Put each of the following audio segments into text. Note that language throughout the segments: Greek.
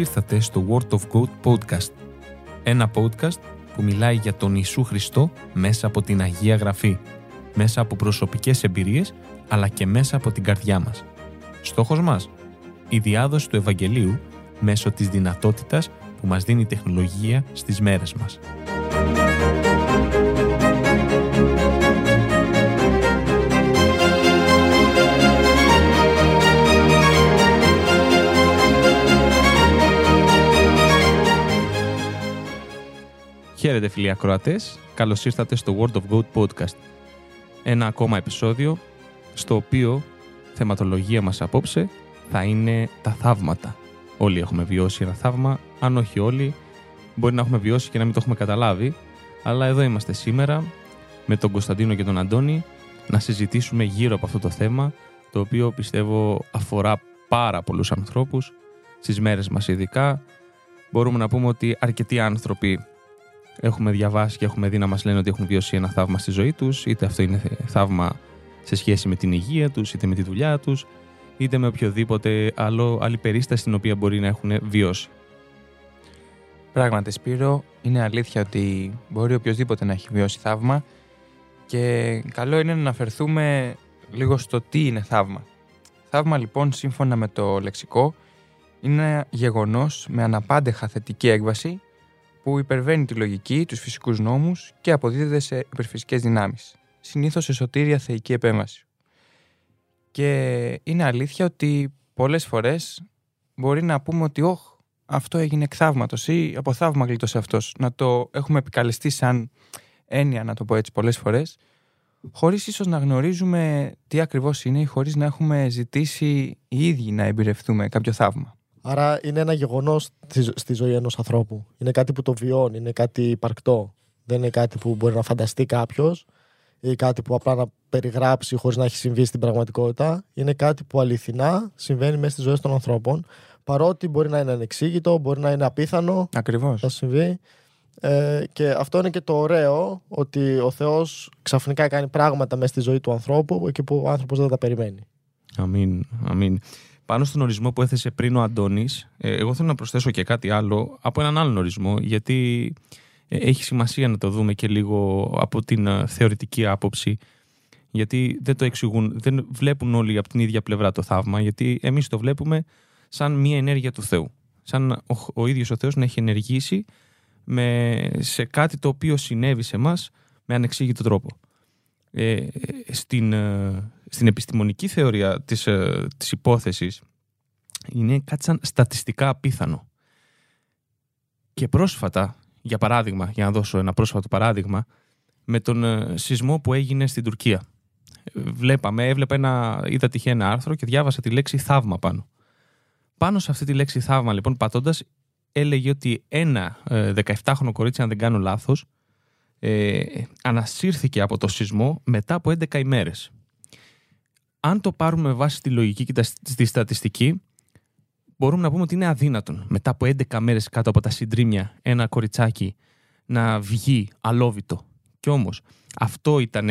ήρθατε στο Word of God Podcast. Ένα podcast που μιλάει για τον Ιησού Χριστό μέσα από την Αγία Γραφή, μέσα από προσωπικές εμπειρίες, αλλά και μέσα από την καρδιά μας. Στόχος μας, η διάδοση του Ευαγγελίου μέσω της δυνατότητας που μας δίνει η τεχνολογία στις μέρες μας. Χαίρετε φίλοι ακροατές, καλώς ήρθατε στο Word of God Podcast. Ένα ακόμα επεισόδιο στο οποίο θεματολογία μας απόψε θα είναι τα θαύματα. Όλοι έχουμε βιώσει ένα θαύμα, αν όχι όλοι, μπορεί να έχουμε βιώσει και να μην το έχουμε καταλάβει, αλλά εδώ είμαστε σήμερα με τον Κωνσταντίνο και τον Αντώνη να συζητήσουμε γύρω από αυτό το θέμα, το οποίο πιστεύω αφορά πάρα πολλούς ανθρώπους, στις μέρες μας ειδικά. Μπορούμε να πούμε ότι αρκετοί άνθρωποι έχουμε διαβάσει και έχουμε δει να μας λένε ότι έχουν βιώσει ένα θαύμα στη ζωή τους, είτε αυτό είναι θαύμα σε σχέση με την υγεία τους, είτε με τη δουλειά τους, είτε με οποιοδήποτε άλλο, άλλη περίσταση την οποία μπορεί να έχουν βιώσει. Πράγματι, Σπύρο, είναι αλήθεια ότι μπορεί οποιοδήποτε να έχει βιώσει θαύμα και καλό είναι να αναφερθούμε λίγο στο τι είναι θαύμα. Θαύμα λοιπόν σύμφωνα με το λεξικό είναι ένα γεγονός με αναπάντεχα θετική έκβαση που υπερβαίνει τη λογική, τους φυσικούς νόμους και αποδίδεται σε υπερφυσικές δυνάμεις. Συνήθως σε σωτήρια θεϊκή επέμβαση. Και είναι αλήθεια ότι πολλές φορές μπορεί να πούμε ότι όχ, αυτό έγινε εκ θαύματος ή από θαύμα γλίτωσε αυτός. Να το έχουμε επικαλεστεί σαν έννοια, να το πω έτσι πολλές φορές, χωρίς ίσως να γνωρίζουμε τι ακριβώς είναι ή χωρίς να έχουμε ζητήσει οι ίδιοι να εμπειρευτούμε κάποιο θαύμα. Άρα είναι ένα γεγονός στη ζωή ενός ανθρώπου. Είναι κάτι που το βιώνει, είναι κάτι υπαρκτό. Δεν είναι κάτι που μπορεί να φανταστεί κάποιος ή κάτι που απλά να περιγράψει χωρίς να έχει συμβεί στην πραγματικότητα. Είναι κάτι που αληθινά συμβαίνει μέσα στις ζωές των ανθρώπων. Παρότι μπορεί να είναι ανεξήγητο, μπορεί να είναι απίθανο. Ακριβώς. Να συμβεί. Ε, και αυτό είναι και το ωραίο, ότι ο Θεός ξαφνικά κάνει πράγματα μέσα στη ζωή του ανθρώπου εκεί που ο άνθρωπος δεν τα περιμένει. Αμήν, αμήν. Πάνω στον ορισμό που έθεσε πριν ο Αντώνης, ε, εγώ θέλω να προσθέσω και κάτι άλλο από έναν άλλον ορισμό, γιατί ε, έχει σημασία να το δούμε και λίγο από την ε, θεωρητική άποψη. Γιατί δεν το εξηγούν, δεν βλέπουν όλοι από την ίδια πλευρά το θαύμα, γιατί εμείς το βλέπουμε σαν μια ενέργεια του Θεού. Σαν ο, ο ίδιος ο Θεός να έχει ενεργήσει με, σε κάτι το οποίο συνέβη σε εμά με ανεξήγητο τρόπο. Ε, στην, στην επιστημονική θεωρία της, ε, της υπόθεσης είναι κάτι σαν στατιστικά απίθανο. Και πρόσφατα, για παράδειγμα, για να δώσω ένα πρόσφατο παράδειγμα, με τον ε, σεισμό που έγινε στην Τουρκία. Βλέπαμε, έβλεπα ένα, είδα τυχαία ένα άρθρο και διάβασα τη λέξη θαύμα πάνω. Πάνω σε αυτή τη λέξη θαύμα, λοιπόν, πατώντας, έλεγε ότι ένα 17χρονο ε, κορίτσι, αν δεν κάνω λάθος, ε, ανασύρθηκε από το σεισμό μετά από 11 ημέρες αν το πάρουμε με βάση τη λογική και τη στατιστική, μπορούμε να πούμε ότι είναι αδύνατον μετά από 11 μέρες κάτω από τα συντρίμια ένα κοριτσάκι να βγει αλόβητο. Κι όμως αυτό ήταν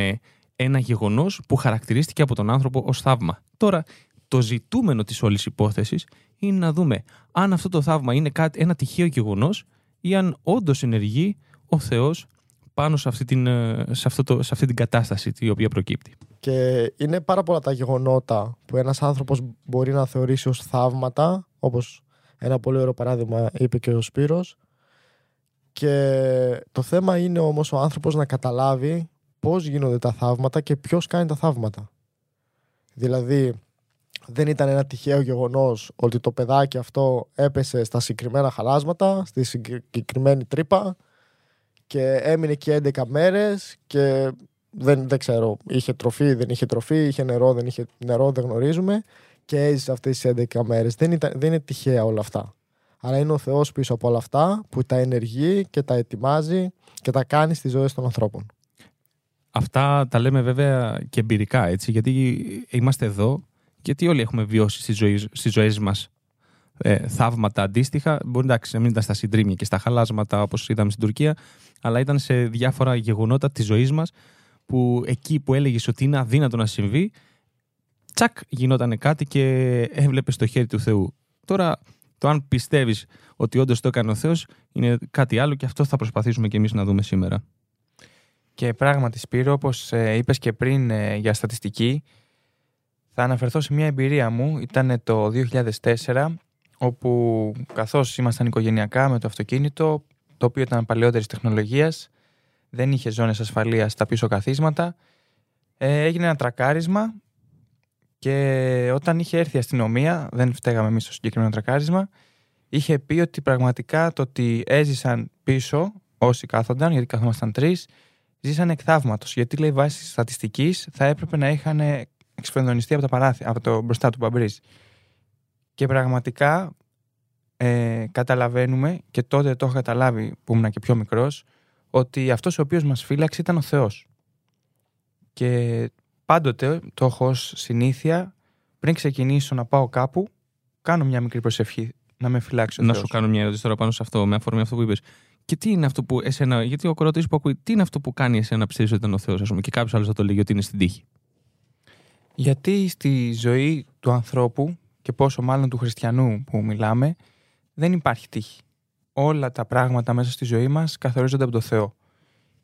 ένα γεγονός που χαρακτηρίστηκε από τον άνθρωπο ως θαύμα. Τώρα, το ζητούμενο της όλης υπόθεσης είναι να δούμε αν αυτό το θαύμα είναι κάτι, ένα τυχαίο γεγονός ή αν όντως ενεργεί ο Θεός πάνω σε αυτή, την, ε, σε, αυτό το, σε αυτή την κατάσταση η οποία προκύπτει. Και είναι πάρα πολλά τα γεγονότα που ένας άνθρωπος μπορεί να θεωρήσει ως θαύματα, όπως ένα πολύ ωραίο παράδειγμα είπε και ο Σπύρος. Και το θέμα είναι όμως ο άνθρωπος να καταλάβει πώς γίνονται τα θαύματα και ποιος κάνει τα θαύματα. Δηλαδή, δεν ήταν ένα τυχαίο γεγονός ότι το παιδάκι αυτό έπεσε στα συγκεκριμένα χαλάσματα, στη συγκεκριμένη τρύπα και έμεινε εκεί 11 μέρες και δεν, δεν ξέρω, είχε τροφή, δεν είχε τροφή, είχε νερό, δεν είχε νερό, δεν γνωρίζουμε και έζησε αυτές τις 11 μέρες. Δεν, ήταν, δεν είναι τυχαία όλα αυτά. Αλλά είναι ο Θεός πίσω από όλα αυτά που τα ενεργεί και τα ετοιμάζει και τα κάνει στις ζωές των ανθρώπων. Αυτά τα λέμε βέβαια και εμπειρικά έτσι, γιατί είμαστε εδώ, γιατί όλοι έχουμε βιώσει στις ζωές, στις ζωές μας ε, θαύματα αντίστοιχα. Μπορεί εντάξει, να μην ήταν στα συντρίμια και στα χαλάσματα όπως είδαμε στην Τουρκία, αλλά ήταν σε διάφορα γεγονότα της ζωής μας που εκεί που έλεγες ότι είναι αδύνατο να συμβεί, τσακ γινόταν κάτι και έβλεπες στο χέρι του Θεού. Τώρα, Το αν πιστεύεις ότι όντως το έκανε ο Θεός είναι κάτι άλλο και αυτό θα προσπαθήσουμε και εμείς να δούμε σήμερα. Και πράγματι, Σπύρο, όπως ε, είπες και πριν ε, για στατιστική, θα αναφερθώ σε μια εμπειρία μου. Ήταν το 2004, όπου καθώς ήμασταν οικογενειακά με το αυτοκίνητο, το οποίο ήταν παλαιότερης τεχνολογίας, δεν είχε ζώνες ασφαλείας στα πίσω καθίσματα. Ε, έγινε ένα τρακάρισμα και όταν είχε έρθει η αστυνομία, δεν φταίγαμε εμείς στο συγκεκριμένο τρακάρισμα, είχε πει ότι πραγματικά το ότι έζησαν πίσω όσοι κάθονταν, γιατί καθόμασταν τρεις, ζήσαν εκ θαύματο. Γιατί λέει βάσει στατιστικής θα έπρεπε να είχαν εξφενδονιστεί από, τα παράθυρα, από το μπροστά του Μπαμπρίζ. Και πραγματικά ε, καταλαβαίνουμε, και τότε το έχω καταλάβει που ήμουν και πιο μικρός, ότι αυτός ο οποίος μας φύλαξε ήταν ο Θεός. Και πάντοτε το έχω ως συνήθεια πριν ξεκινήσω να πάω κάπου, κάνω μια μικρή προσευχή να με φυλάξει ο Να Θεός. σου κάνω μια ερώτηση τώρα πάνω σε αυτό, με αφορμή αυτό που είπες. Και τι είναι αυτό που εσένα, γιατί ο κορωτή που ακούει, τι είναι αυτό που κάνει εσένα να πιστεύει ότι ήταν ο Θεός, ας πούμε, και κάποιος άλλος θα το λέγει ότι είναι στην τύχη; Γιατί στη ζωή του ανθρώπου και πόσο μάλλον του χριστιανού που μιλάμε, δεν υπάρχει τύχη. Όλα τα πράγματα μέσα στη ζωή μας καθορίζονται από το Θεό.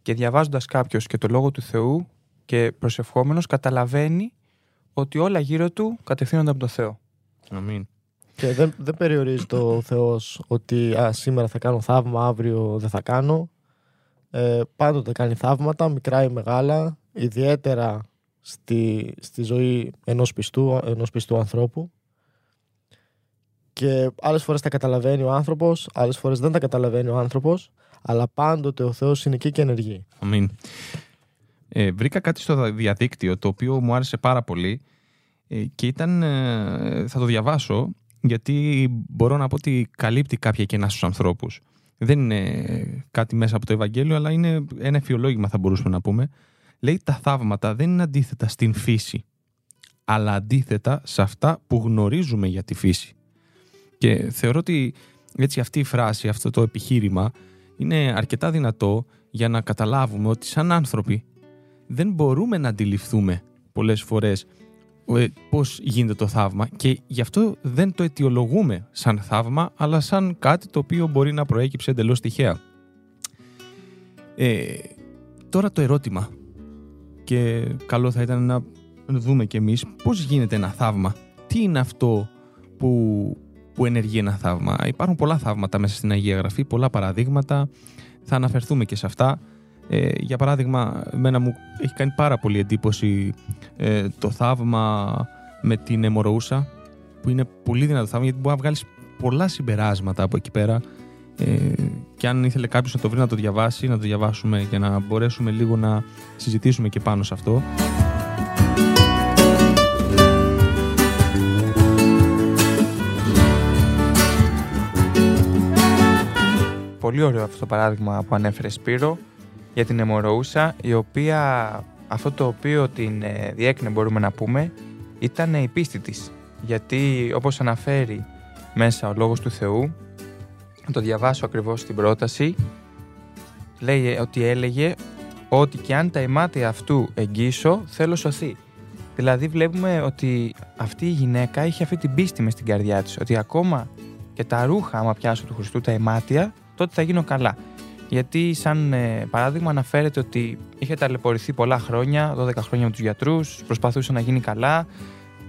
Και διαβάζοντας κάποιος και το Λόγο του Θεού και προσευχόμενος καταλαβαίνει ότι όλα γύρω του κατευθύνονται από το Θεό. Αμήν. Και δεν, δεν περιορίζει το Θεός ότι α, σήμερα θα κάνω θαύμα, αύριο δεν θα κάνω. Ε, πάντοτε κάνει θαύματα, μικρά ή μεγάλα, ιδιαίτερα στη, στη ζωή ενός πιστού, ενός πιστού ανθρώπου. Και άλλες φορές τα καταλαβαίνει ο άνθρωπος, άλλες φορές δεν τα καταλαβαίνει ο άνθρωπος, αλλά πάντοτε ο Θεός είναι εκεί και ενεργεί. Αμήν. Ε, βρήκα κάτι στο διαδίκτυο το οποίο μου άρεσε πάρα πολύ ε, και ήταν, ε, θα το διαβάσω γιατί μπορώ να πω ότι καλύπτει κάποια κενά στους ανθρώπους. Δεν είναι κάτι μέσα από το Ευαγγέλιο αλλά είναι ένα εφιολόγημα θα μπορούσαμε να πούμε. Λέει τα θαύματα δεν είναι αντίθετα στην φύση αλλά αντίθετα σε αυτά που γνωρίζουμε για τη φύση. Και θεωρώ ότι έτσι αυτή η φράση, αυτό το επιχείρημα είναι αρκετά δυνατό για να καταλάβουμε ότι σαν άνθρωποι δεν μπορούμε να αντιληφθούμε πολλές φορές ε, πώς γίνεται το θαύμα και γι' αυτό δεν το αιτιολογούμε σαν θαύμα αλλά σαν κάτι το οποίο μπορεί να προέκυψε εντελώς τυχαία. Ε, τώρα το ερώτημα και καλό θα ήταν να δούμε κι εμείς πώς γίνεται ένα θαύμα. Τι είναι αυτό που, που ενεργεί ένα θαύμα. Υπάρχουν πολλά θαύματα μέσα στην Αγία Γραφή, πολλά παραδείγματα. Θα αναφερθούμε και σε αυτά. Ε, για παράδειγμα, εμένα μου έχει κάνει πάρα πολύ εντύπωση ε, το θαύμα με την αιμορροούσα, που είναι πολύ δυνατό θαύμα, γιατί μπορεί να βγάλεις πολλά συμπεράσματα από εκεί πέρα. Ε, και αν ήθελε κάποιος να το βρει να το διαβάσει, να το διαβάσουμε για να μπορέσουμε λίγο να συζητήσουμε και πάνω σε αυτό. Πολύ ωραίο αυτό το παράδειγμα που ανέφερε Σπύρο για την αιμορροούσα, η οποία αυτό το οποίο την ε, διέκνε μπορούμε να πούμε ήταν η πίστη της. Γιατί όπως αναφέρει μέσα ο Λόγος του Θεού, να το διαβάσω ακριβώς στην πρόταση, λέει ότι έλεγε ότι και αν τα αιμάτια αυτού εγγύσω θέλω σωθεί. Δηλαδή βλέπουμε ότι αυτή η γυναίκα είχε αυτή την πίστη μες στην καρδιά της, ότι ακόμα και τα ρούχα άμα πιάσω του Χριστού τα αιμάτια, τότε θα γίνω καλά. Γιατί, σαν ε, παράδειγμα, αναφέρεται ότι είχε ταλαιπωρηθεί πολλά χρόνια, 12 χρόνια με τους γιατρούς, προσπαθούσε να γίνει καλά.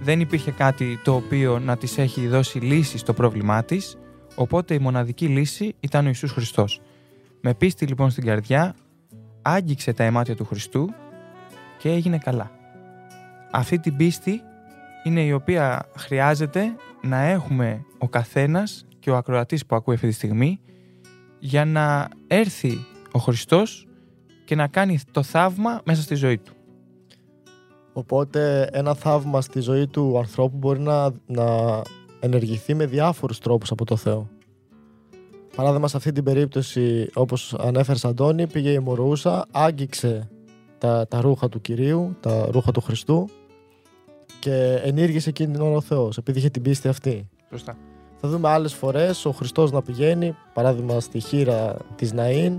Δεν υπήρχε κάτι το οποίο να της έχει δώσει λύση στο πρόβλημά της. Οπότε η μοναδική λύση ήταν ο Ιησούς Χριστός. Με πίστη λοιπόν στην καρδιά, άγγιξε τα αιμάτια του Χριστού και έγινε καλά. Αυτή την πίστη είναι η οποία χρειάζεται να έχουμε ο καθένας και ο ακροατής που ακούει αυτή τη στιγμή για να έρθει ο Χριστός και να κάνει το θαύμα μέσα στη ζωή του. Οπότε ένα θαύμα στη ζωή του ανθρώπου μπορεί να, να ενεργηθεί με διάφορους τρόπους από το Θεό. Παράδειγμα, σε αυτή την περίπτωση, όπως ανέφερες Αντώνη, πήγε η μωρούσα, άγγιξε τα, τα ρούχα του Κυρίου, τα ρούχα του Χριστού και ενήργησε εκείνη την ώρα ο Θεός, επειδή είχε την πίστη αυτή. Σωστά. Θα δούμε άλλες φορές ο Χριστός να πηγαίνει, παράδειγμα στη χείρα της Ναΐν,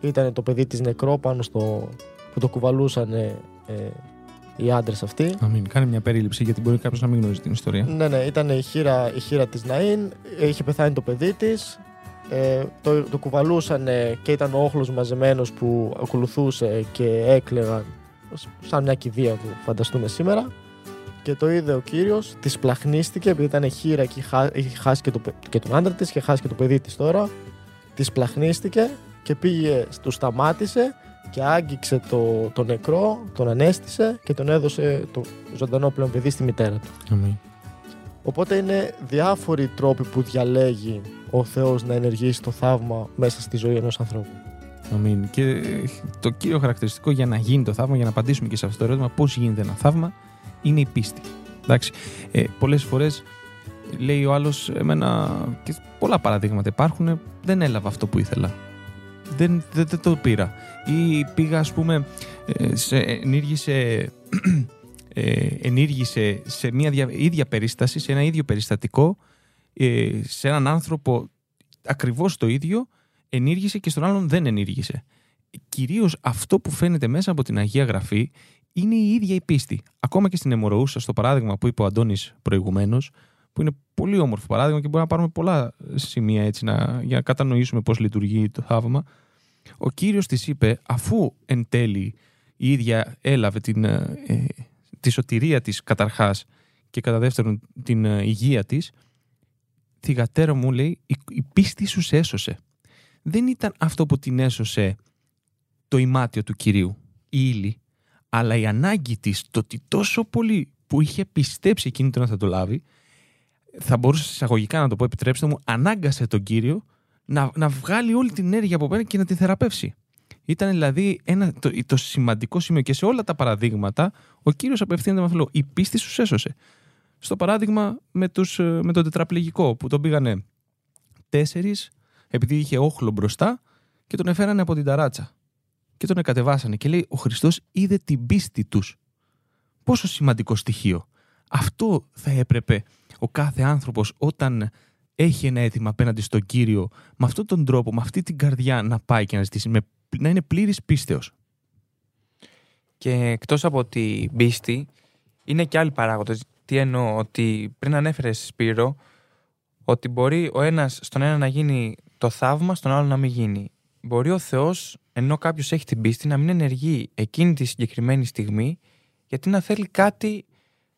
ήταν το παιδί της νεκρό πάνω στο, που το κουβαλούσαν ε, οι άντρες αυτοί. Αμήν. Κάνει μια περίληψη γιατί μπορεί κάποιος να μην γνωρίζει την ιστορία. Ναι, ναι, ήταν η χείρα, η χείρα της Ναΐν, είχε πεθάνει το παιδί της, ε, το, το κουβαλούσαν και ήταν ο όχλος μαζεμένος που ακολουθούσε και έκλαιγαν σαν μια κηδεία που φανταστούμε σήμερα και το είδε ο κύριος, της πλαχνίστηκε επειδή ήταν χείρα και είχε χάσει και, το, και τον άντρα της και χάσει και το παιδί της τώρα της πλαχνίστηκε και πήγε, του σταμάτησε και άγγιξε το, το νεκρό, τον ανέστησε και τον έδωσε το ζωντανό πλέον παιδί στη μητέρα του. Αμήν. Οπότε είναι διάφοροι τρόποι που διαλέγει ο Θεός να ενεργήσει το θαύμα μέσα στη ζωή ενός ανθρώπου. Αμήν. Και το κύριο χαρακτηριστικό για να γίνει το θαύμα, για να απαντήσουμε και σε αυτό το ερώτημα, πώς γίνεται ένα θαύμα, είναι η πίστη. Εντάξει. Ε, Πολλές φορές λέει ο άλλος, εμένα και πολλά παραδείγματα υπάρχουν, δεν έλαβα αυτό που ήθελα. Δεν, δεν, δεν το πήρα. Ή πήγα, ας πούμε, ε, σε, ενήργησε, ε, ενήργησε σε μια δια- ίδια περίσταση, σε ένα ίδιο περιστατικό, ε, σε έναν άνθρωπο ακριβώς το ίδιο, ενήργησε και στον άλλον δεν ενήργησε. Κυρίως αυτό που φαίνεται μέσα από την Αγία Γραφή είναι η ίδια η πίστη. Ακόμα και στην αιμορροούσα, στο παράδειγμα που είπε ο Αντώνης προηγουμένως, που είναι πολύ όμορφο παράδειγμα και μπορούμε να πάρουμε πολλά σημεία έτσι να, για να κατανοήσουμε πώς λειτουργεί το θαύμα. Ο Κύριος της είπε, αφού εν τέλει η ίδια έλαβε την, ε, ε, τη σωτηρία της καταρχάς και κατά δεύτερον την ε, υγεία της, θυγατέρα μου λέει, η, η πίστη σου σε έσωσε. Δεν ήταν αυτό που την έσωσε το ημάτιο του Κυρίου, η ύλη, αλλά η ανάγκη της, το ότι τόσο πολύ που είχε πιστέψει εκείνη το να θα το λάβει, θα μπορούσε εισαγωγικά να το πω, επιτρέψτε μου, ανάγκασε τον Κύριο να, να βγάλει όλη την ενέργεια από πέρα και να την θεραπεύσει. Ήταν δηλαδή ένα, το, το σημαντικό σημείο και σε όλα τα παραδείγματα ο Κύριος απευθύνεται με αυτό. το λόγο. Η πίστη σου έσωσε. Στο παράδειγμα με, τους, ε, με τον τετραπληγικό που τον πήγανε τέσσερις επειδή είχε όχλο μπροστά και τον εφέρανε από την ταράτσα. Και τον εκατεβάσανε και λέει ο Χριστός είδε την πίστη τους. Πόσο σημαντικό στοιχείο. Αυτό θα έπρεπε ο κάθε άνθρωπος όταν έχει ένα αίτημα απέναντι στον Κύριο με αυτόν τον τρόπο, με αυτή την καρδιά να πάει και να ζητήσει, με, να είναι πλήρης πίστεως. Και εκτός από την πίστη, είναι και άλλοι παράγοντες. Τι εννοώ, ότι πριν ανέφερες Σπύρο, ότι μπορεί ο ένας στον ένα να γίνει το θαύμα, στον άλλο να μην γίνει. Μπορεί ο Θεός, ενώ κάποιος έχει την πίστη, να μην ενεργεί εκείνη τη συγκεκριμένη στιγμή, γιατί να θέλει κάτι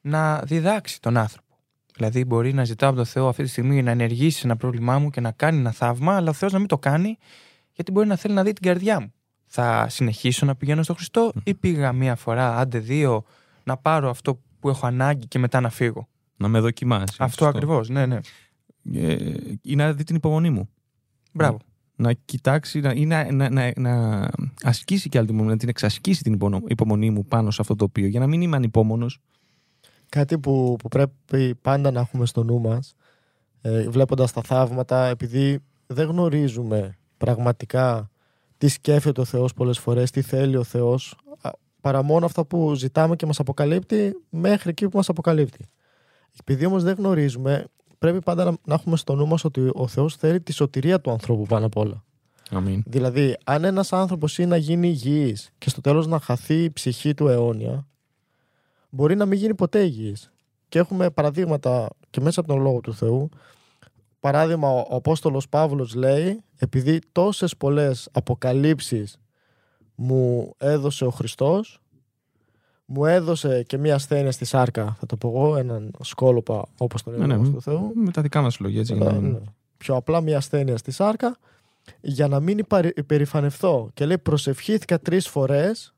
να διδάξει τον άνθρωπο. Δηλαδή, μπορεί να ζητάω από τον Θεό αυτή τη στιγμή να ενεργήσει ένα πρόβλημά μου και να κάνει ένα θαύμα, αλλά ο Θεός να μην το κάνει, γιατί μπορεί να θέλει να δει την καρδιά μου. Θα συνεχίσω να πηγαίνω στον Χριστό, ή πήγα μία φορά, άντε δύο, να πάρω αυτό που έχω ανάγκη και μετά να φύγω. Να με δοκιμάσει. Αυτό ακριβώς, ναι, ναι. Ε, ή να δει την υπομονή μου. Μπράβο. Να κοιτάξει να, ή να, να, να, να ασκήσει και άλλη την υπομονή, να την εξασκήσει την υπονο- υπομονή μου πάνω σε αυτό το οποίο, για να μην είμαι ανυπόμονος. Κάτι που, που πρέπει πάντα να έχουμε στο νου μας, ε, βλέποντας τα θαύματα, επειδή δεν γνωρίζουμε πραγματικά τι σκέφτεται ο Θεός πολλές φορές, τι θέλει ο Θεός, α, παρά μόνο αυτά που ζητάμε και μας αποκαλύπτει μέχρι εκεί που μας αποκαλύπτει. Επειδή όμως δεν γνωρίζουμε, πρέπει πάντα να, να έχουμε στο νου μας ότι ο Θεός θέλει τη σωτηρία του ανθρώπου πάνω απ' όλα. Αμήν. Δηλαδή, αν ένας άνθρωπος είναι να γίνει υγιής και στο τέλος να χαθεί η ψυχή του αιώνια, μπορεί να μην γίνει ποτέ υγιής. Και έχουμε παραδείγματα και μέσα από τον Λόγο του Θεού. Παράδειγμα, ο ο Απόστολος Παύλος λέει, επειδή τόσες πολλές αποκαλύψεις μου έδωσε ο Χριστός, μου έδωσε και μία ασθένεια στη σάρκα, θα το πω εγώ, έναν σκόλοπα όπως τον Ναι, λέει ο ναι, Λόγος του Θεού. με τα δικά μας λόγια, έτσι. Ναι, να- ναι. Πιο απλά μια ασθένεια στη σάρκα για να μην υπαρι- υπερηφανευθώ. Και λέει προσευχήθηκα τρεις φορές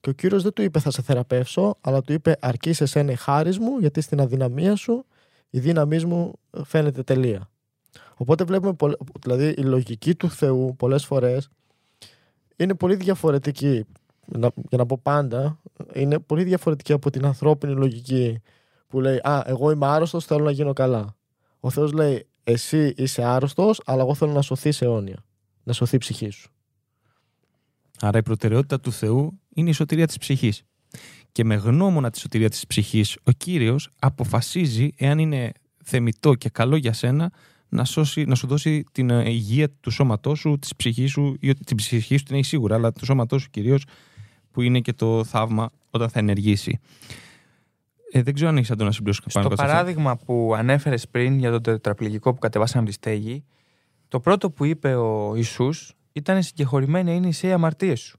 και ο Κύριος δεν του είπε θα σε θεραπεύσω αλλά του είπε αρκεί σε σένα η χάρις μου γιατί στην αδυναμία σου η δύναμή μου φαίνεται τελεία. Οπότε βλέπουμε, πολλ- δηλαδή η λογική του Θεού πολλές φορές είναι πολύ διαφορετική. Να- για να πω πάντα, είναι πολύ διαφορετική από την ανθρώπινη λογική που λέει «Α, εγώ είμαι άρρωστος, θέλω να γίνω καλά». Ο Θεός λέει «Εσύ είσαι άρρωστος, αλλά εγώ θέλω να σωθείς αιώνια, να σωθεί η ψυχή σου». Άρα η προτεραιότητα του Θεού είναι η σωτηρία της ψυχής. Και με γνώμονα τη σωτηρία της ψυχής, ο Κύριος αποφασίζει, εάν είναι θεμητό και καλό για σένα, να, σώσει, να σου δώσει την ε, υγεία του σώματός σου, της ψυχής σου, ή ότι την ψυχή σου την έχει σίγουρα, αλλά του σώματός σου κυρίως που είναι και το θαύμα όταν θα ενεργήσει. Ε, δεν ξέρω αν έχεις αντώ να συμπληρώσεις Στο παράδειγμα που ανέφερες πριν για τον τετραπληγικό που κατεβάσαμε από τη στέγη, το πρώτο που είπε ο Ιησούς ήταν συγκεχωρημένη είναι η σε αμαρτίε σου.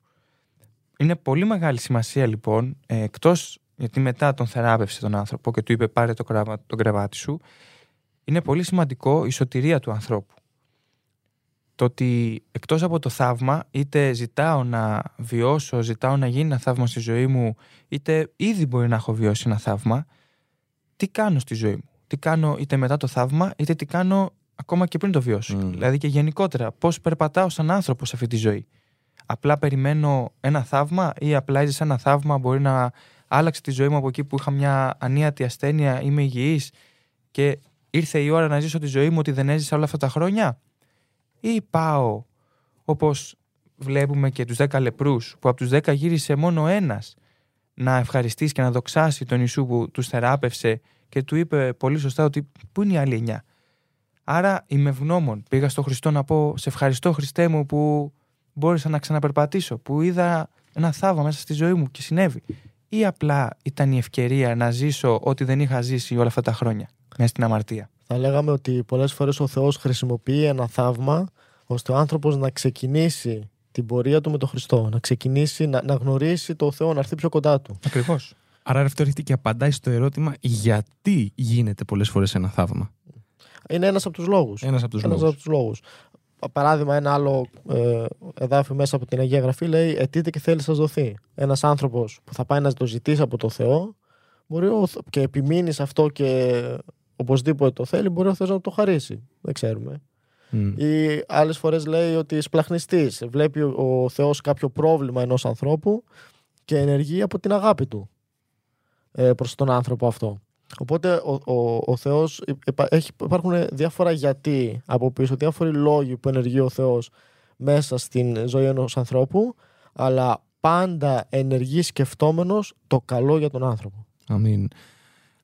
Είναι πολύ μεγάλη σημασία λοιπόν, ε, εκτός γιατί μετά τον θεράπευσε τον άνθρωπο και του είπε πάρε το, κραβα, το κρεβάτι σου, είναι πολύ σημαντικό η σωτηρία του ανθρώπου. Το ότι εκτός από το θαύμα, είτε ζητάω να βιώσω, ζητάω να γίνει ένα θαύμα στη ζωή μου, είτε ήδη μπορεί να έχω βιώσει ένα θαύμα, τι κάνω στη ζωή μου; Τι κάνω είτε μετά το θαύμα, είτε τι κάνω ακόμα και πριν το βιώσω; Mm. Δηλαδή και γενικότερα, πώς περπατάω σαν άνθρωπος σε αυτή τη ζωή; Απλά περιμένω ένα θαύμα ή απλά έζησα ένα θαύμα, μπορεί να άλλαξε τη ζωή μου από εκεί που είχα μια ανίατη ασθένεια, είμαι υγιής και ήρθε η ώρα να ζήσω τη ζωή μου ότι δεν έζησα όλα αυτά τα χρόνια; Ή πάω όπως βλέπουμε και τους 10 λεπρούς που από τους 10 γύρισε μόνο ένας να ευχαριστήσει και να δοξάσει τον Ιησού που τους θεράπευσε και του είπε πολύ σωστά ότι πού είναι οι άλλοι εννιά; Άρα είμαι ευγνώμων. Πήγα στο Χριστό να πω σε ευχαριστώ Χριστέ μου που μπόρεσα να ξαναπερπατήσω, που είδα ένα θαύμα μέσα στη ζωή μου και συνέβη. Ή απλά ήταν η ευκαιρία να ζήσω ό,τι δεν είχα ζήσει όλα αυτά τα χρόνια μέσα στην αμαρτία θα λέγαμε ότι πολλές φορές ο Θεός χρησιμοποιεί ένα θαύμα ώστε ο άνθρωπος να ξεκινήσει την πορεία του με τον Χριστό, να ξεκινήσει να, να γνωρίσει το Θεό, να έρθει πιο κοντά του. Ακριβώς. Άρα αυτό έρχεται και απαντάει στο ερώτημα γιατί γίνεται πολλές φορές ένα θαύμα; Είναι ένας από τους λόγους. Ένας από τους ένας λόγους. Από τους λόγους. Παράδειγμα, ένα άλλο ε, εδάφιο μέσα από την Αγία Γραφή λέει «Ετείτε και θέλει σας δοθεί». Ένας άνθρωπος που θα πάει να το ζητήσει από το Θεό μπορεί και επιμείνεις σε αυτό και οπωσδήποτε το θέλει, μπορεί ο Θεός να το χαρίσει. Δεν ξέρουμε. Mm. Ή άλλες φορές λέει ότι σπλαχνιστής. Βλέπει ο Θεός κάποιο πρόβλημα ενός ανθρώπου και ενεργεί από την αγάπη του ε, προς τον άνθρωπο αυτό. Οπότε ο, ο, ο Θεός, έχει, υπάρχουν διάφορα γιατί από πίσω, διάφοροι λόγοι που ενεργεί ο Θεός μέσα στην ζωή ενός ανθρώπου, αλλά πάντα ενεργείς σκεφτόμενος το καλό για τον άνθρωπο. Αμήν.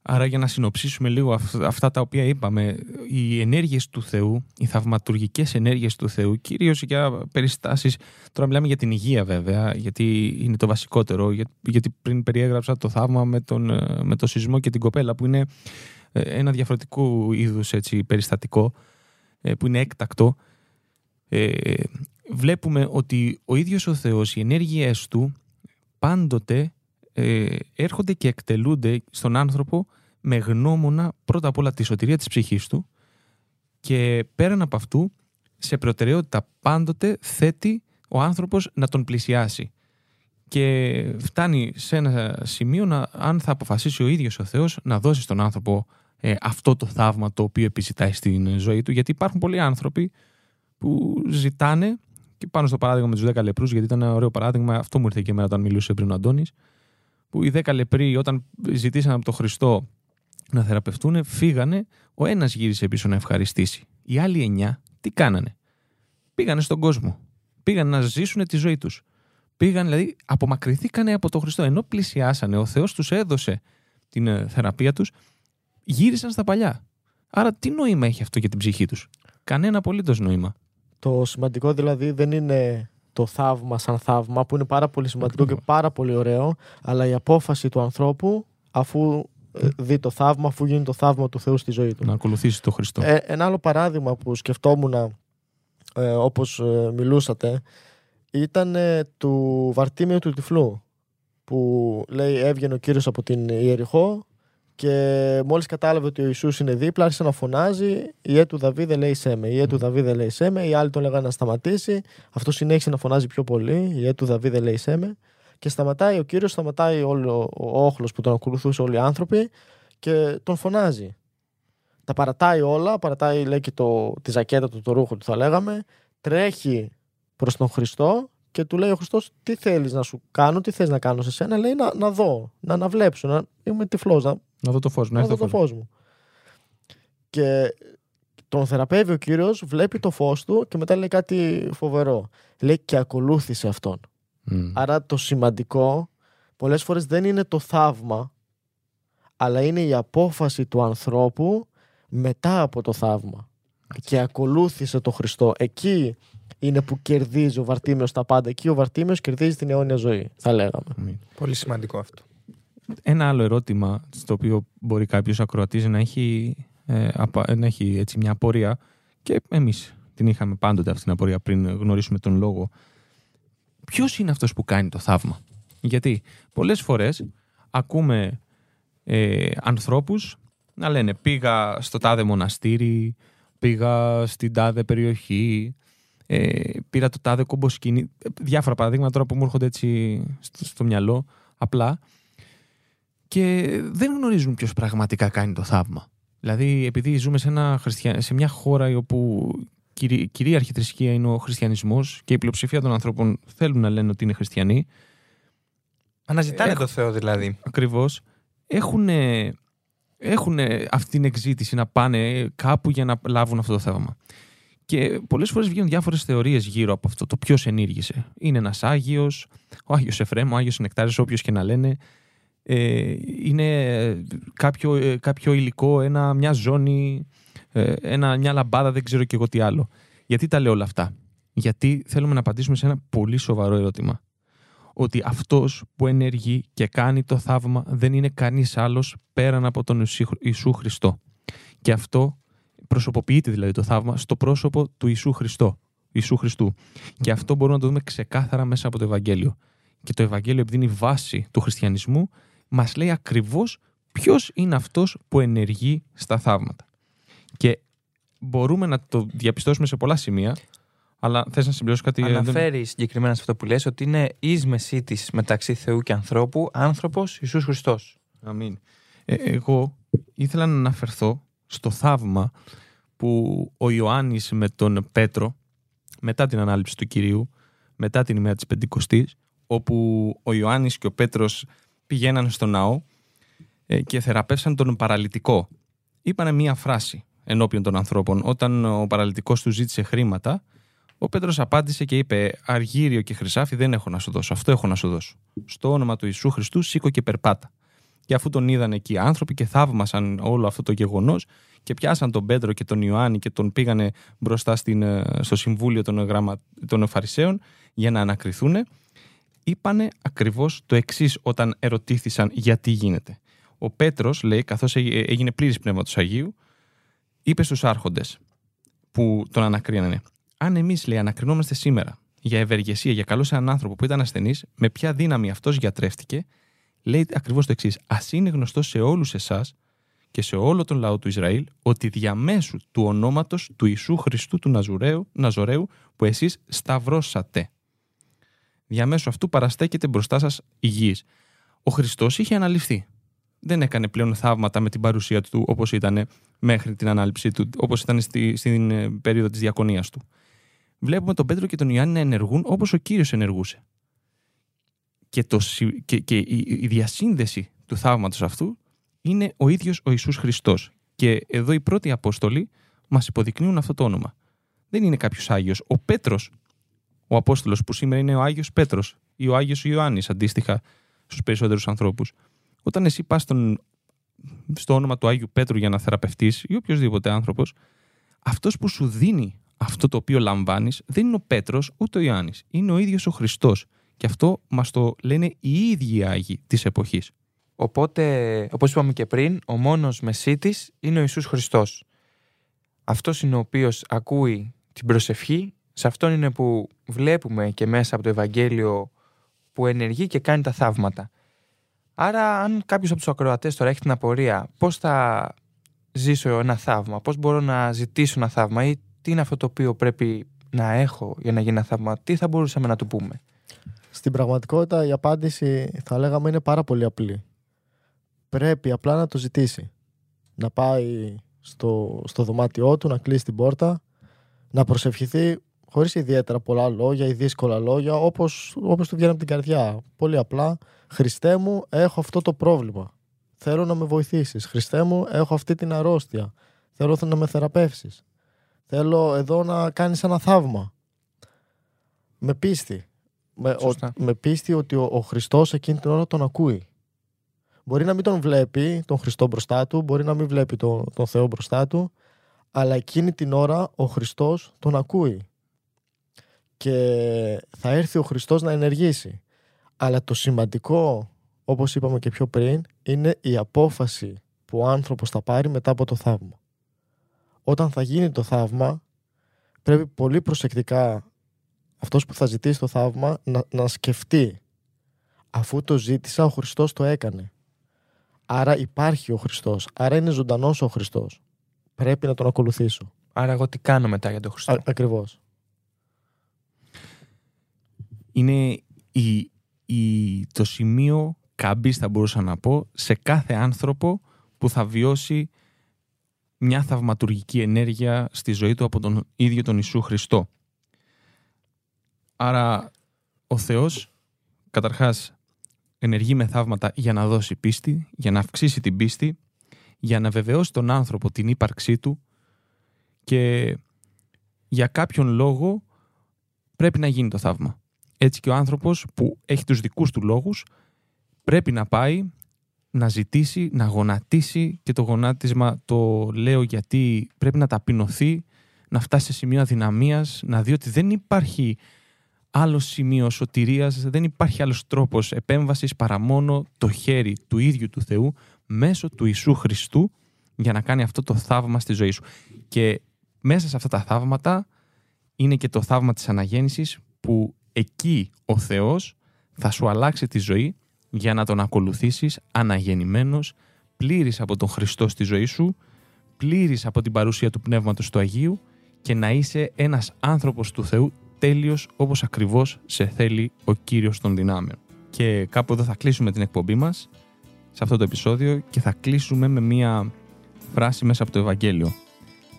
Άρα για να συνοψίσουμε λίγο αυτά τα οποία είπαμε, οι ενέργειες του Θεού, οι θαυματουργικές ενέργειες του Θεού, κυρίως για περιστάσεις, τώρα μιλάμε για την υγεία βέβαια, γιατί είναι το βασικότερο, γιατί πριν περιέγραψα το θαύμα με τον, με το σεισμό και την κοπέλα, που είναι ε, ένα διαφορετικό είδους έτσι, περιστατικό, ε, που είναι έκτακτο. Ε, βλέπουμε ότι ο ίδιος ο Θεός, οι ενέργειές του, πάντοτε ε, έρχονται και εκτελούνται στον άνθρωπο με γνώμονα πρώτα απ' όλα τη σωτηρία της ψυχής του και πέραν από αυτού σε προτεραιότητα πάντοτε θέτει ο άνθρωπος να τον πλησιάσει. Και φτάνει σε ένα σημείο να, αν θα αποφασίσει ο ίδιος ο Θεός να δώσει στον άνθρωπο ε, αυτό το θαύμα το οποίο επιζητάει στην ζωή του. Γιατί υπάρχουν πολλοί άνθρωποι που ζητάνε και πάνω στο παράδειγμα με τους 10 λεπρούς γιατί ήταν ένα ωραίο παράδειγμα αυτό μου ήρθε και εμένα όταν μιλούσε πριν ο Αντώνης που οι 10 λεπροί όταν ζητήσαν από τον Χριστό να θεραπευτούν, φύγανε, ο ένας γύρισε πίσω να ευχαριστήσει. Οι άλλοι εννιά τι κάνανε; Πήγανε στον κόσμο. Πήγαν να ζήσουν τη ζωή τους. Πήγαν, δηλαδή, απομακρυνθήκανε από τον Χριστό. Ενώ πλησιάσανε, ο Θεός τους έδωσε την ε, θεραπεία τους, γύρισαν στα παλιά. Άρα, τι νόημα έχει αυτό για την ψυχή τους; Κανένα απολύτως νόημα. Το σημαντικό δηλαδή δεν είναι το θαύμα σαν θαύμα, που είναι πάρα πολύ σημαντικό και πάρα πολύ ωραίο, αλλά η απόφαση του ανθρώπου, αφού ε, δει το θαύμα, αφού γίνει το θαύμα του Θεού στη ζωή του. Να ακολουθήσει το Χριστό. Ε, ένα άλλο παράδειγμα που σκεφτόμουν ε, όπως ε, μιλούσατε ήταν ε, του Βαρτίμιου του Τυφλού που λέει έβγαινε ο Κύριος από την Ιεριχώ και μόλις κατάλαβε ότι ο Ιησούς είναι δίπλα άρχισε να φωνάζει η έ του Δαβίδε λέει σέμε, η έ του Δαβίδε λέει σέμε οι άλλοι τον λέγανε να σταματήσει. Αυτό συνέχισε να φωνάζει πιο πολύ η έ του Δαβίδε λέει σέμε και σταματάει ο Κύριος, σταματάει όλο ο όχλος που τον ακολουθούσε όλοι οι άνθρωποι και τον φωνάζει. Τα παρατάει όλα, παρατάει λέει και το, τη ζακέτα του, το ρούχο του θα λέγαμε, τρέχει προς τον Χριστό και του λέει ο Χριστός τι θέλεις να σου κάνω, τι θες να κάνω σε σένα, λέει να, να δω, να αναβλέψω, να είμαι τυφλός, να, να δω το φως, να, να δω το φως μου. Και τον θεραπεύει ο Κύριος, βλέπει το φως του και μετά λέει κάτι φοβερό. Λέει και ακολούθησε αυτόν. Άρα το σημαντικό πολλές φορές δεν είναι το θαύμα, αλλά είναι η απόφαση του ανθρώπου μετά από το θαύμα. Και ακολούθησε το Χριστό. Εκεί είναι που κερδίζει ο Βαρτίμιος τα πάντα. Εκεί ο Βαρτίμιος κερδίζει την αιώνια ζωή, θα λέγαμε. Αμήν. Πολύ σημαντικό αυτό. Ένα άλλο ερώτημα στο οποίο μπορεί κάποιος ακροατής να έχει, ε, απα- να έχει έτσι μια απορία και εμείς την είχαμε πάντοτε αυτή την απορία πριν γνωρίσουμε τον λόγο. Ποιος είναι αυτός που κάνει το θαύμα, Γιατί πολλές φορές ακούμε ε, ανθρώπους να λένε πήγα στο τάδε μοναστήρι, πήγα στην τάδε περιοχή, ε, πήρα το τάδε κομποσκίνη. Διάφορα παραδείγματα τώρα που μου έρχονται έτσι στο, στο μυαλό, απλά. Και δεν γνωρίζουν ποιος πραγματικά κάνει το θαύμα. Δηλαδή, επειδή ζούμε σε, ένα χριστια... σε μια χώρα όπου κυρί... κυρίαρχη θρησκεία είναι ο χριστιανισμός και η πλειοψηφία των ανθρώπων θέλουν να λένε ότι είναι χριστιανοί, Αναζητάνε Έχω- το Θεό δηλαδή. ακριβώς, έχουν, έχουν αυτή την εξήτηση να πάνε κάπου για να λάβουν αυτό το θαύμα. Και πολλές φορές βγαίνουν διάφορες θεωρίες γύρω από αυτό. Το ποιος ενήργησε. Είναι ένας Άγιος, ο Άγιος Εφρέμ, ο Άγιος Νεκτάρη, όποιος και να λένε. Ε, είναι κάποιο, ε, κάποιο υλικό, ένα, μια ζώνη, ε, ένα, μια λαμπάδα, δεν ξέρω και εγώ τι άλλο. Γιατί τα λέω όλα αυτά; Γιατί θέλουμε να απαντήσουμε σε ένα πολύ σοβαρό ερώτημα. Ότι αυτός που ενεργεί και κάνει το θαύμα δεν είναι κανείς άλλος πέραν από τον Ιησού- Ιησού Χριστό. Και αυτό προσωποποιείται δηλαδή το θαύμα στο πρόσωπο του Ιησού Χριστό. Ιησού Χριστού. Και αυτό μπορούμε να το δούμε ξεκάθαρα μέσα από το Ευαγγέλιο. Και το Ευαγγέλιο, επειδή είναι η βάση του χριστιανισμού, μας λέει ακριβώς ποιος είναι αυτός που ενεργεί στα θαύματα. Και μπορούμε να το διαπιστώσουμε σε πολλά σημεία, αλλά θες να συμπληρώσω κάτι. ε, δεν- Αναφέρει συγκεκριμένα σε αυτό που λες ότι είναι εις μεσίτης μεταξύ Θεού και ανθρώπου, άνθρωπος Ιησούς Χριστός. Αμήν. Ε, εγώ ήθελα να αναφερθώ στο θαύμα που ο Ιωάννης με τον Πέτρο, μετά την ανάληψη του Κυρίου, μετά την ημέρα της Πεντηκοστής, όπου ο Ιωάννης και ο Πέτρος πηγαίναν στο ναό ε, και θεραπεύσαν τον παραλυτικό. Είπανε μία φράση ενώπιον των ανθρώπων. Όταν ο παραλυτικός του ζήτησε χρήματα, ο Πέτρος απάντησε και είπε «Αργύριο και χρυσάφι δεν έχω να σου δώσω, αυτό έχω να σου δώσω. Στο όνομα του Ιησού Χριστού σήκω και περπάτα». Και αφού τον είδαν εκεί οι άνθρωποι και θαύμασαν όλο αυτό το γεγονός και πιάσαν τον Πέτρο και τον Ιωάννη και τον πήγανε μπροστά στην, ε, στο συμβούλιο των, γραμμα... των Φαρισαίων για να ανακριθούν, είπανε ακριβώς το εξής όταν ερωτήθησαν γιατί γίνεται. Ο Πέτρος, λέει, καθώς έγινε πλήρης πνεύματο Αγίου, είπε στους άρχοντες που τον ανακρίνανε. Αν εμείς, λέει, ανακρινόμαστε σήμερα για ευεργεσία, για καλό σε έναν άνθρωπο που ήταν ασθενής, με ποια δύναμη αυτός γιατρεύτηκε, λέει ακριβώς το εξής. Α είναι γνωστό σε όλους εσάς και σε όλο τον λαό του Ισραήλ ότι διαμέσου του ονόματος του Ιησού Χριστού του Ναζουραίου, Ναζωραίου που εσείς σταυρώσατε. Διαμέσου αυτού παραστέκεται μπροστά σας υγιής. Ο Χριστός είχε αναλυφθεί. Δεν έκανε πλέον θαύματα με την παρουσία του όπως ήταν μέχρι την ανάληψή του, όπως ήταν στη, στην ε, περίοδο της διακονίας του. Βλέπουμε τον Πέτρο και τον Ιωάννη να ενεργούν όπως ο κύριος ενεργούσε και, το, συ- και, και η, η διασύνδεση του θαύματος αυτού είναι ο ίδιος ο Ιησούς Χριστός. Και εδώ οι πρώτοι Απόστολοι μας υποδεικνύουν αυτό το όνομα. Δεν είναι κάποιος Άγιος. Ο Πέτρος, ο Απόστολος που σήμερα είναι ο Άγιος Πέτρος ή ο Άγιος Ιωάννης αντίστοιχα στους περισσότερους ανθρώπους. Όταν εσύ πας στον, στο όνομα του Άγιου Πέτρου για να θεραπευτείς ή οποιοδήποτε άνθρωπος, αυτός που σου δίνει αυτό το οποίο λαμβάνεις δεν είναι ο Πέτρος ούτε ο Ιωάννης. Είναι ο ίδιος ο Χριστός. Και αυτό μας το λένε οι ίδιοι οι Άγιοι της εποχής. Οπότε, όπως είπαμε και πριν, ο μόνος μεσίτης είναι ο Ιησούς Χριστός. Αυτός είναι ο οποίος ακούει την προσευχή, σε αυτόν είναι που βλέπουμε και μέσα από το Ευαγγέλιο που ενεργεί και κάνει τα θαύματα. Άρα, αν κάποιος από τους ακροατές τώρα έχει την απορία πώς θα ζήσω ένα θαύμα, πώς μπορώ να ζητήσω ένα θαύμα ή τι είναι αυτό το οποίο πρέπει να έχω για να γίνει ένα θαύμα, τι θα μπορούσαμε να του πούμε; Στην πραγματικότητα η απάντηση θα λέγαμε είναι πάρα πολύ απλή. Πρέπει απλά να το ζητήσει. Να πάει στο, στο δωμάτιό του, να κλείσει την πόρτα, να προσευχηθεί χωρίς ιδιαίτερα πολλά λόγια ή δύσκολα λόγια, όπως, όπως του βγαίνει από την καρδιά. Πολύ απλά, Χριστέ μου, έχω αυτό το πρόβλημα. Θέλω να με βοηθήσεις. Χριστέ μου, έχω αυτή την αρρώστια. Θέλω να με θεραπεύσεις. Θέλω εδώ να κάνεις ένα θαύμα. Με πίστη. Με, ο, Σωστά. με πίστη ότι ο, ο Χριστός εκείνη την ώρα τον ακούει. Μπορεί να μην τον βλέπει τον Χριστό μπροστά του, μπορεί να μην βλέπει τον, τον Θεό μπροστά του, αλλά εκείνη την ώρα ο Χριστός τον ακούει. και θα έρθει ο Χριστός να ενεργήσει. Αλλά το σημαντικό, όπως είπαμε και πιο πριν, είναι η απόφαση που ο άνθρωπος θα πάρει μετά από το θαύμα. Όταν θα γίνει το θαύμα, πρέπει πολύ προσεκτικά αυτός που θα ζητήσει το θαύμα να, να σκεφτεί αφού το ζήτησα ο Χριστός το έκανε. Άρα υπάρχει ο Χριστός, άρα είναι ζωντανός ο Χριστός. Πρέπει να τον ακολουθήσω. Άρα εγώ τι κάνω μετά για τον Χριστό; Α, ακριβώς. Είναι η, η, το σημείο καμπής θα μπορούσα να πω σε κάθε άνθρωπο που θα βιώσει μια θαυματουργική ενέργεια στη ζωή του από τον ίδιο τον Ιησού Χριστό. Άρα ο Θεός καταρχάς ενεργεί με θαύματα για να δώσει πίστη, για να αυξήσει την πίστη, για να βεβαιώσει τον άνθρωπο την ύπαρξή του και για κάποιον λόγο πρέπει να γίνει το θαύμα. Έτσι και ο άνθρωπος που έχει τους δικούς του λόγους πρέπει να πάει να ζητήσει, να γονατίσει και το γονάτισμα το λέω γιατί πρέπει να ταπεινωθεί, να φτάσει σε σημείο αδυναμίας, να δει ότι δεν υπάρχει άλλο σημείο σωτηρίας, δεν υπάρχει άλλος τρόπος επέμβασης παρά μόνο το χέρι του ίδιου του Θεού μέσω του Ιησού Χριστού για να κάνει αυτό το θαύμα στη ζωή σου. Και μέσα σε αυτά τα θαύματα είναι και το θαύμα της αναγέννησης που εκεί ο Θεός θα σου αλλάξει τη ζωή για να τον ακολουθήσεις αναγεννημένος, πλήρης από τον Χριστό στη ζωή σου, πλήρης από την παρουσία του Πνεύματος του Αγίου και να είσαι ένας άνθρωπος του Θεού τέλειος όπως ακριβώς σε θέλει ο Κύριος των δυνάμεων. Και κάπου εδώ θα κλείσουμε την εκπομπή μας σε αυτό το επεισόδιο και θα κλείσουμε με μία φράση μέσα από το Ευαγγέλιο.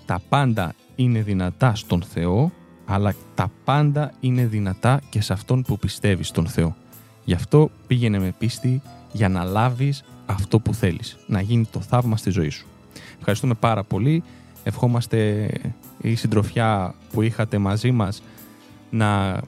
Τα πάντα είναι δυνατά στον Θεό, αλλά τα πάντα είναι δυνατά και σε αυτόν που πιστεύεις στον Θεό. Γι' αυτό πήγαινε με πίστη για να λάβεις αυτό που θέλεις, να γίνει το θαύμα στη ζωή σου. Ευχαριστούμε πάρα πολύ. Ευχόμαστε η συντροφιά που είχατε μαζί μας να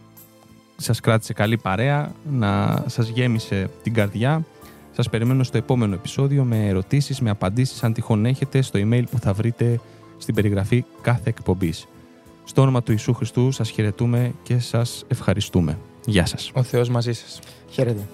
σας κράτησε καλή παρέα, να σας γέμισε την καρδιά. Σας περιμένω στο επόμενο επεισόδιο με ερωτήσεις, με απαντήσεις αν τυχόν έχετε στο email που θα βρείτε στην περιγραφή κάθε εκπομπής. Στο όνομα του Ιησού Χριστού σας χαιρετούμε και σας ευχαριστούμε. Γεια σας. Ο Θεός μαζί σας. Χαίρετε.